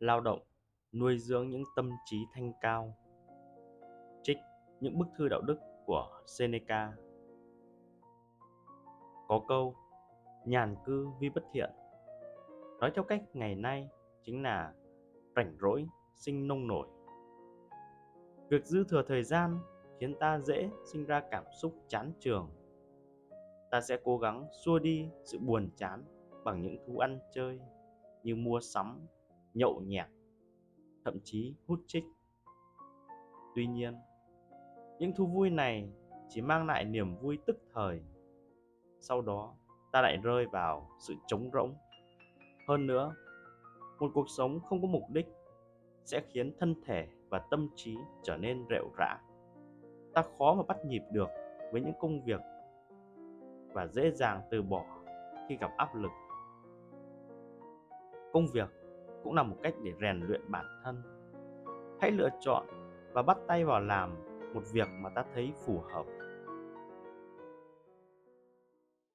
lao động, nuôi dưỡng những tâm trí thanh cao. Trích những bức thư đạo đức của seneca. Có câu, nhàn cư vi bất thiện. Nói theo cách ngày nay chính là rảnh rỗi, sinh nông nổi. Việc dư thừa thời gian khiến ta dễ sinh ra cảm xúc chán trường. Ta sẽ cố gắng xua đi sự buồn chán bằng những thú ăn chơi như mua sắm nhậu nhẹt, thậm chí hút chích. Tuy nhiên, những thú vui này chỉ mang lại niềm vui tức thời. Sau đó, ta lại rơi vào sự trống rỗng. Hơn nữa, một cuộc sống không có mục đích sẽ khiến thân thể và tâm trí trở nên rệu rã. Ta khó mà bắt nhịp được với những công việc và dễ dàng từ bỏ khi gặp áp lực. Công việc cũng là một cách để rèn luyện bản thân. Hãy lựa chọn và bắt tay vào làm một việc mà ta thấy phù hợp.